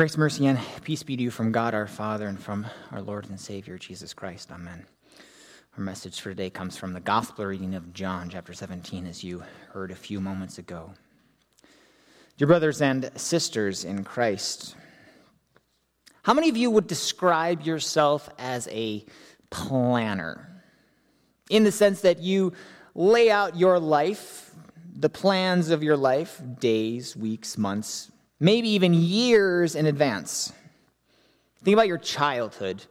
Grace, mercy, and peace be to you from God our Father and from our Lord and Savior Jesus Christ. Amen. Our message for today comes from the Gospel reading of John, chapter 17, as you heard a few moments ago. Dear brothers and sisters in Christ, how many of you would describe yourself as a planner? In the sense that you lay out your life, the plans of your life, days, weeks, months, maybe even years in advance. Think about your childhood.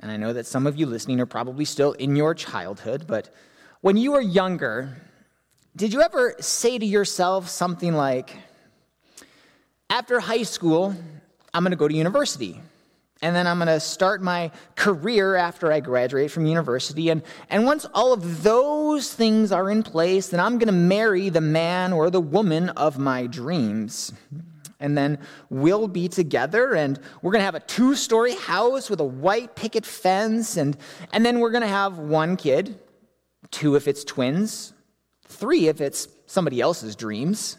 And I know that some of you listening are probably still in your childhood, but when you were younger, did you ever say to yourself something like, after high school, I'm going to go to university? and then I'm going to start my career after I graduate from university. And, and once all of those things are in place, then I'm going to marry the man or the woman of my dreams and then we'll be together and we're going to have a two story house with a white picket fence and, and then we're going to have one kid two if it's twins three if it's somebody else's dreams.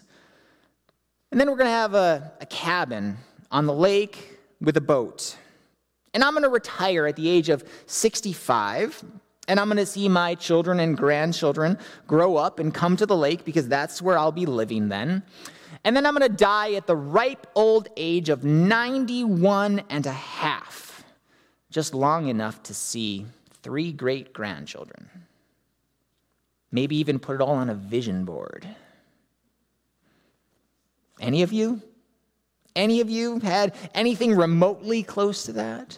And then we're going to have a, a cabin on the lake with a boat. And i'm going to retire at the age of 65 and I'm going to see my children and grandchildren grow up and come to the lake because that's where I'll be living then. And then I'm going to die at the ripe old age of 91 and a half, just long enough to see three great grandchildren. Maybe even put it all on a vision board. Any of you? Any of you had anything remotely close to that?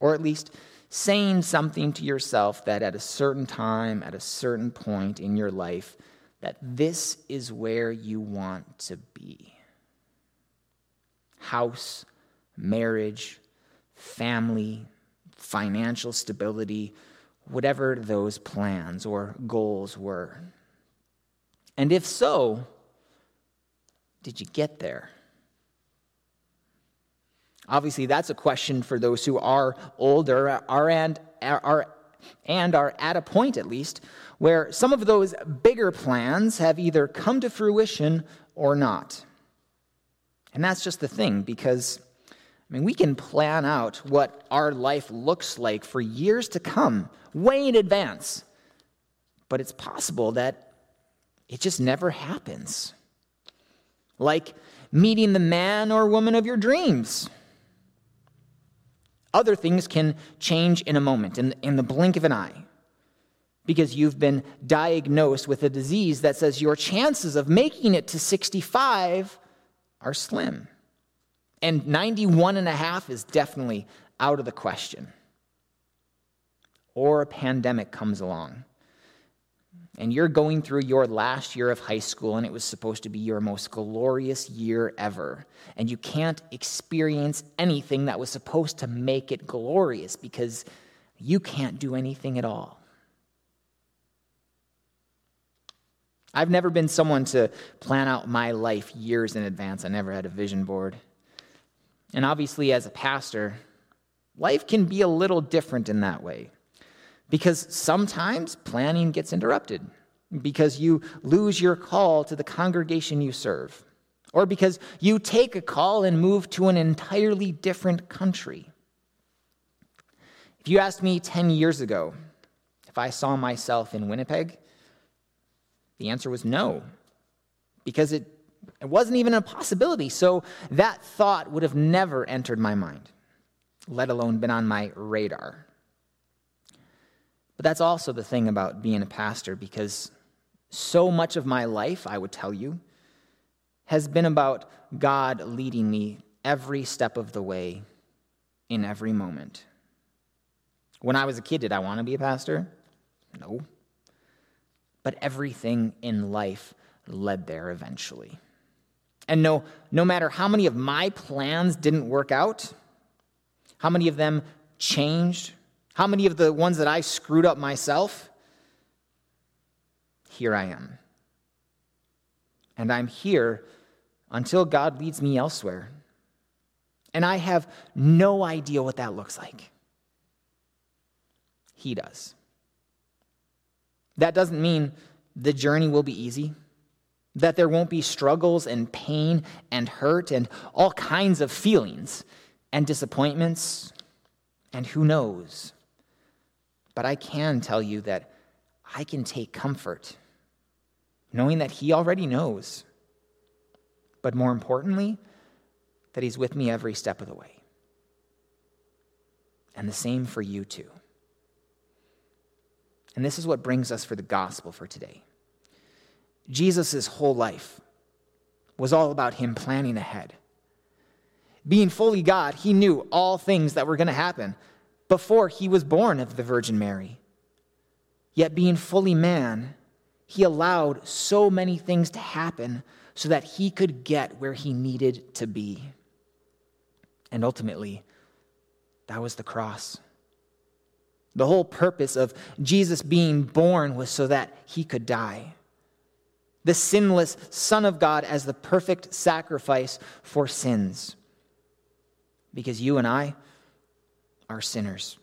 Or at least saying something to yourself that at a certain time, at a certain point in your life, that this is where you want to be house, marriage, family, financial stability, whatever those plans or goals were. And if so, did you get there? Obviously, that's a question for those who are older are and are, and are at a point, at least, where some of those bigger plans have either come to fruition or not. And that's just the thing, because, I mean, we can plan out what our life looks like for years to come, way in advance. But it's possible that it just never happens. Like meeting the man or woman of your dreams. Other things can change in a moment, in, in the blink of an eye because you've been diagnosed with a disease that says your chances of making it to 65 are slim. And 91 and a half is definitely out of the question. Or a pandemic comes along and you're going through your last year of high school and it was supposed to be your most glorious year ever. And you can't experience anything that was supposed to make it glorious because you can't do anything at all. I've never been someone to plan out my life years in advance. I never had a vision board. And obviously, as a pastor, life can be a little different in that way because sometimes planning gets interrupted because you lose your call to the congregation you serve, or because you take a call and move to an entirely different country. If you asked me 10 years ago if I saw myself in Winnipeg, the answer was no, because it, it wasn't even a possibility. So that thought would have never entered my mind, let alone been on my radar. But that's also the thing about being a pastor, because so much of my life, I would tell you, has been about God leading me every step of the way in every moment. When I was a kid, did I want to be a pastor? No but everything in life led there eventually. And no, no matter how many of my plans didn't work out, how many of them changed, how many of the ones that I screwed up myself, here I am. And I'm here until God leads me elsewhere. And I have no idea what that looks like. He does. That doesn't mean the journey will be easy. that there won't be struggles and pain and hurt and all kinds of feelings and disappointments, and who knows. But I can tell you that I can take comfort knowing that He already knows. But more importantly, that He's with me every step of the way. And the same for you too. And this is what brings us for the gospel for today. Jesus' whole life was all about him planning ahead. Being fully God, he knew all things that were going to happen before he was born of the Virgin Mary. Yet, being fully man, he allowed so many things to happen so that he could get where he needed to be. And ultimately, that was the cross. The whole purpose of Jesus being born was so that he could die. The sinless Son of God as the perfect sacrifice for sins. Because you and I are sinners.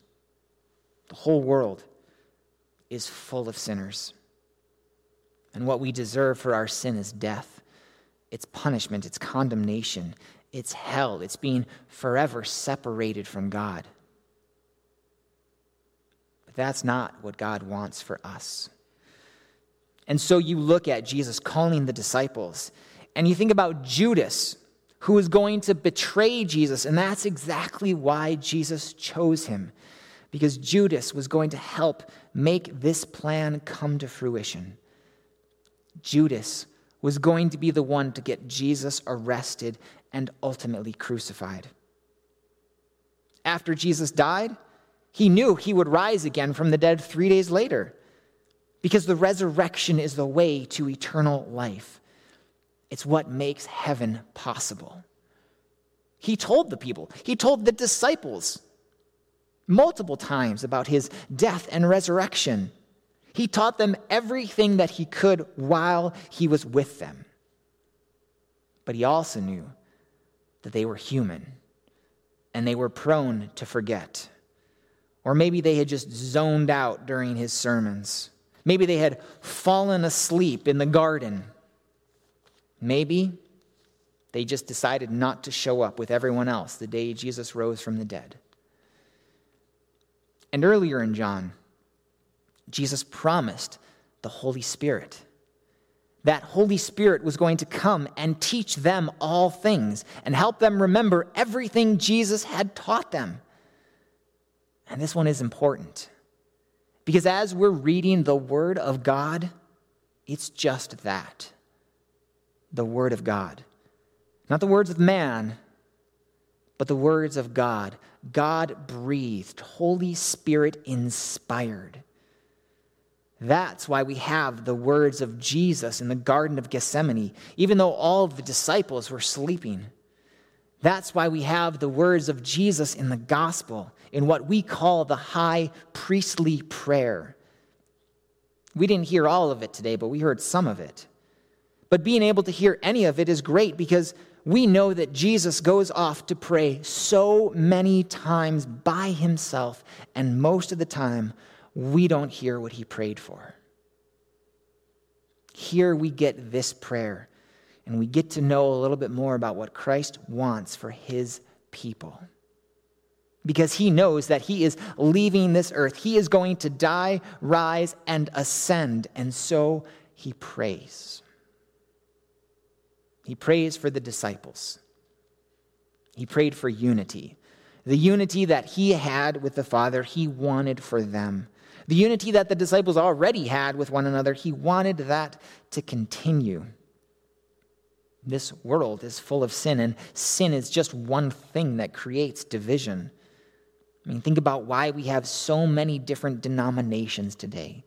The whole world is full of sinners. And what we deserve for our sin is death. It's punishment, it's condemnation, it's hell, it's being forever separated from God. But that's not what God wants for us. And so you look at Jesus calling the disciples, and you think about Judas, who was going to betray Jesus, and that's exactly why Jesus chose him, because Judas was going to help make this plan come to fruition. Judas was going to be the one to get Jesus arrested and ultimately crucified. After Jesus died, he knew he would rise again from the dead three days later because the resurrection is the way to eternal life. It's what makes heaven possible. He told the people, he told the disciples multiple times about his death and resurrection. He taught them everything that he could while he was with them. But he also knew that they were human and they were prone to forget. Or maybe they had just zoned out during his sermons. Maybe they had fallen asleep in the garden. Maybe they just decided not to show up with everyone else the day Jesus rose from the dead. And earlier in John, Jesus promised the Holy Spirit. That Holy Spirit was going to come and teach them all things and help them remember everything Jesus had taught them. And this one is important because as we're reading the Word of God, it's just that the Word of God. Not the words of man, but the words of God. God breathed, Holy Spirit inspired. That's why we have the words of Jesus in the Garden of Gethsemane, even though all of the disciples were sleeping. That's why we have the words of Jesus in the gospel, in what we call the high priestly prayer. We didn't hear all of it today, but we heard some of it. But being able to hear any of it is great because we know that Jesus goes off to pray so many times by himself, and most of the time we don't hear what he prayed for. Here we get this prayer, and we get to know a little bit more about what Christ wants for his people. Because he knows that he is leaving this earth. He is going to die, rise, and ascend. And so he prays. He prays for the disciples. He prayed for unity. The unity that he had with the Father, he wanted for them. The unity that the disciples already had with one another, he wanted that to continue. This world is full of sin, and sin is just one thing that creates division. I mean, think about why we have so many different denominations today.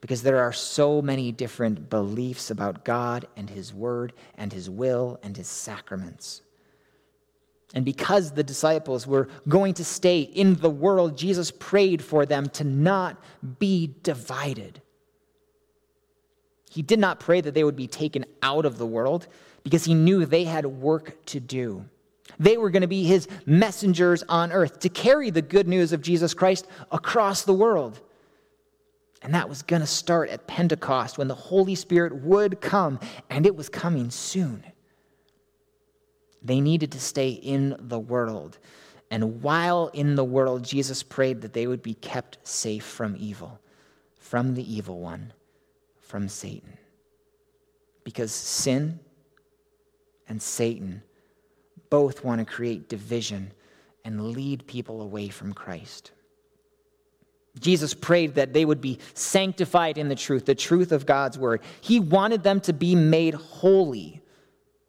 Because there are so many different beliefs about God and His Word and His will and His sacraments. And because the disciples were going to stay in the world, Jesus prayed for them to not be divided. He did not pray that they would be taken out of the world because he knew they had work to do. They were going to be his messengers on earth to carry the good news of Jesus Christ across the world. And that was going to start at Pentecost when the Holy Spirit would come, and it was coming soon. They needed to stay in the world. And while in the world, Jesus prayed that they would be kept safe from evil, from the evil one, from Satan. Because sin and Satan both want to create division and lead people away from Christ. Jesus prayed that they would be sanctified in the truth, the truth of God's word. He wanted them to be made holy,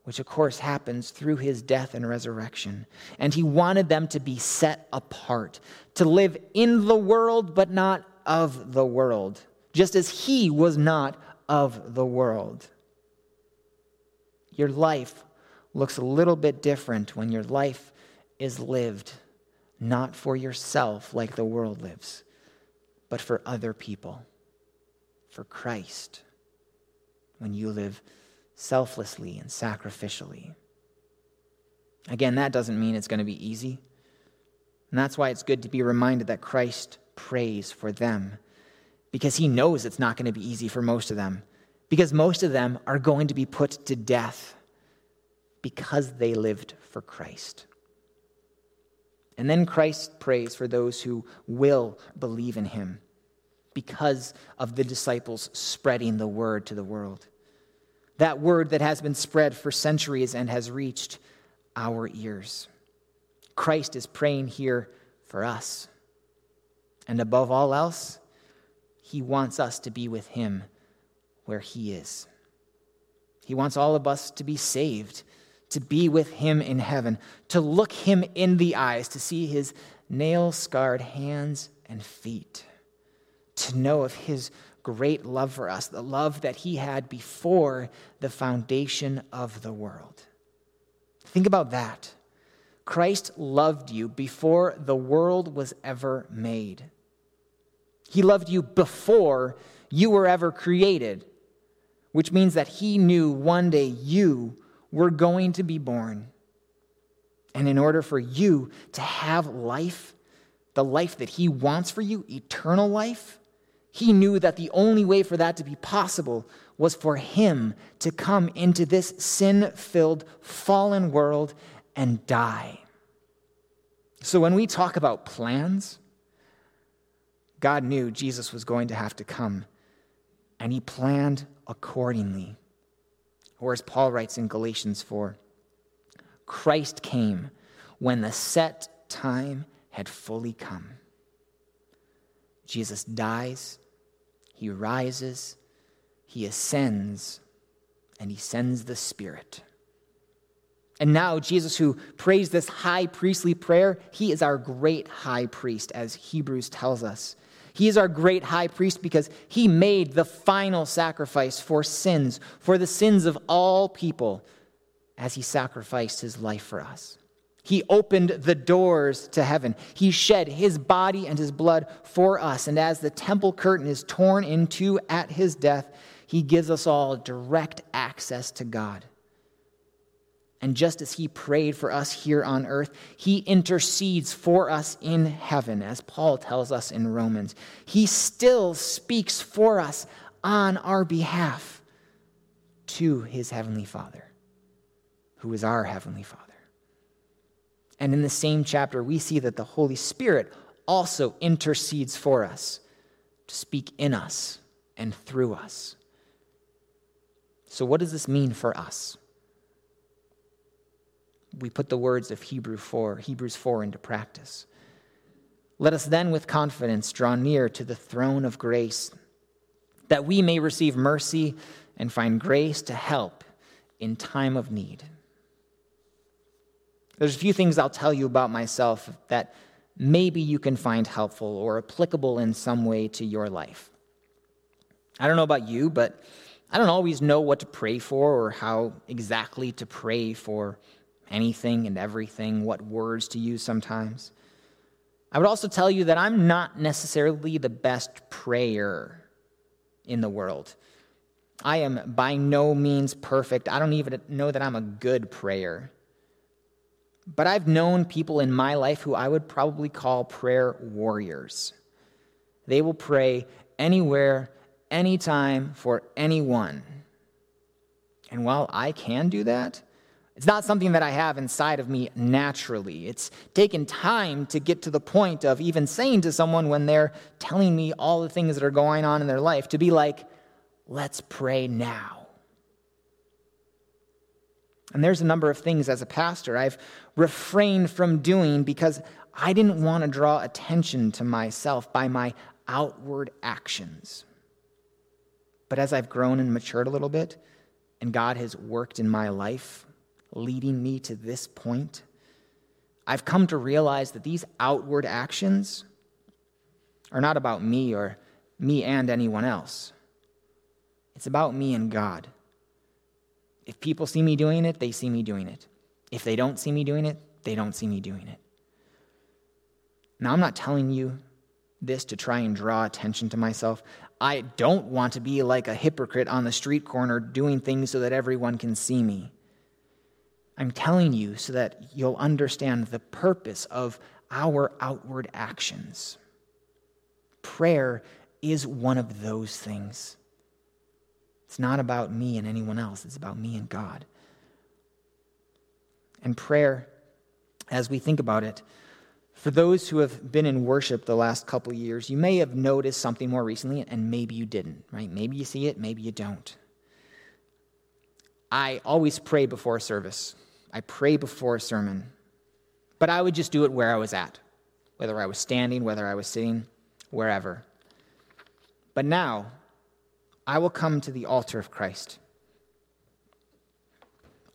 which of course happens through his death and resurrection. And he wanted them to be set apart, to live in the world, but not of the world, just as he was not of the world. Your life looks a little bit different when your life is lived not for yourself like the world lives but for other people, for Christ, when you live selflessly and sacrificially. Again, that doesn't mean it's going to be easy. And that's why it's good to be reminded that Christ prays for them, because he knows it's not going to be easy for most of them, because most of them are going to be put to death because they lived for Christ. And then Christ prays for those who will believe in him because of the disciples spreading the word to the world. That word that has been spread for centuries and has reached our ears. Christ is praying here for us. And above all else, he wants us to be with him where he is. He wants all of us to be saved to be with him in heaven, to look him in the eyes, to see his nail scarred hands and feet, to know of his great love for us, the love that he had before the foundation of the world. Think about that. Christ loved you before the world was ever made. He loved you before you were ever created, which means that he knew one day you were going to be born. And in order for you to have life, the life that He wants for you, eternal life, He knew that the only way for that to be possible was for Him to come into this sin filled, fallen world and die. So when we talk about plans, God knew Jesus was going to have to come, and He planned accordingly. Or as Paul writes in Galatians 4 Christ came when the set time had fully come. Jesus dies, he rises, he ascends, and he sends the Spirit. And now, Jesus, who prays this high priestly prayer, he is our great high priest, as Hebrews tells us. He is our great high priest because he made the final sacrifice for sins, for the sins of all people, as he sacrificed his life for us. He opened the doors to heaven. He shed his body and his blood for us. And as the temple curtain is torn in two at his death, he gives us all direct access to God. And just as he prayed for us here on earth, he intercedes for us in heaven, as Paul tells us in Romans. He still speaks for us on our behalf to his heavenly Father, who is our heavenly Father. And in the same chapter, we see that the Holy Spirit also intercedes for us to speak in us and through us. So, what does this mean for us? We put the words of Hebrew 4, Hebrews 4 into practice. Let us then with confidence draw near to the throne of grace, that we may receive mercy and find grace to help in time of need. There's a few things I'll tell you about myself that maybe you can find helpful or applicable in some way to your life. I don't know about you, but I don't always know what to pray for or how exactly to pray for anything and everything, what words to use sometimes. I would also tell you that I'm not necessarily the best prayer in the world. I am by no means perfect. I don't even know that I'm a good prayer. But I've known people in my life who I would probably call prayer warriors. They will pray anywhere, anytime, for anyone. And while I can do that, it's not something that I have inside of me naturally. It's taken time to get to the point of even saying to someone when they're telling me all the things that are going on in their life to be like, let's pray now. And there's a number of things as a pastor I've refrained from doing because I didn't want to draw attention to myself by my outward actions. But as I've grown and matured a little bit, and God has worked in my life, leading me to this point, I've come to realize that these outward actions are not about me or me and anyone else. It's about me and God. If people see me doing it, they see me doing it. If they don't see me doing it, they don't see me doing it. Now, I'm not telling you this to try and draw attention to myself. I don't want to be like a hypocrite on the street corner doing things so that everyone can see me. I'm telling you so that you'll understand the purpose of our outward actions. Prayer is one of those things. It's not about me and anyone else, it's about me and God. And prayer, as we think about it, for those who have been in worship the last couple years, you may have noticed something more recently, and maybe you didn't, right? Maybe you see it, maybe you don't. I always pray before service. I pray before a sermon. But I would just do it where I was at, whether I was standing, whether I was sitting, wherever. But now, I will come to the altar of Christ.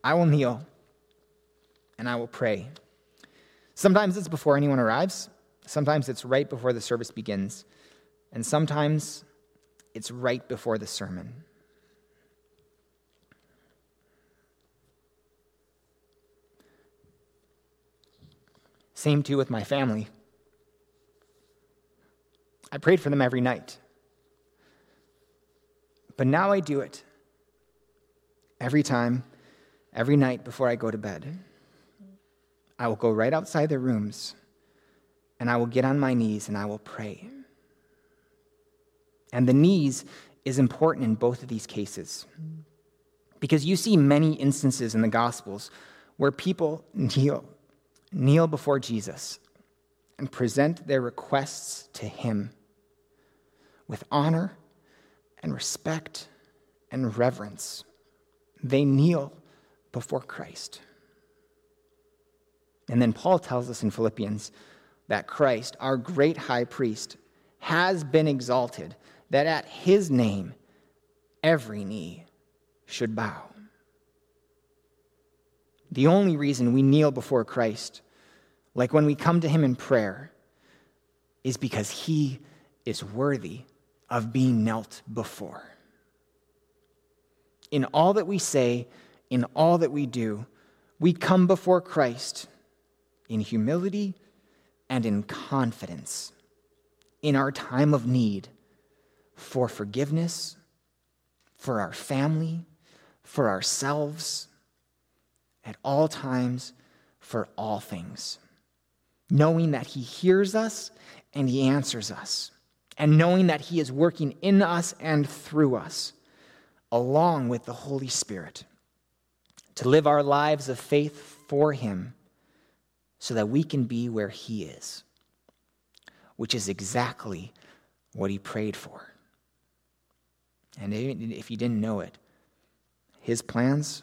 I will kneel and I will pray. Sometimes it's before anyone arrives, sometimes it's right before the service begins, and sometimes it's right before the sermon. Same too with my family. I prayed for them every night. But now I do it every time, every night before I go to bed. I will go right outside their rooms and I will get on my knees and I will pray. And the knees is important in both of these cases because you see many instances in the Gospels where people kneel kneel before Jesus and present their requests to Him with honor and respect and reverence. They kneel before Christ. And then Paul tells us in Philippians that Christ, our great high priest, has been exalted, that at his name every knee should bow. The only reason we kneel before Christ like when we come to Him in prayer, is because He is worthy of being knelt before. In all that we say, in all that we do, we come before Christ in humility and in confidence in our time of need for forgiveness, for our family, for ourselves, at all times, for all things knowing that He hears us and He answers us, and knowing that He is working in us and through us, along with the Holy Spirit, to live our lives of faith for Him so that we can be where He is, which is exactly what He prayed for. And if you didn't know it, His plans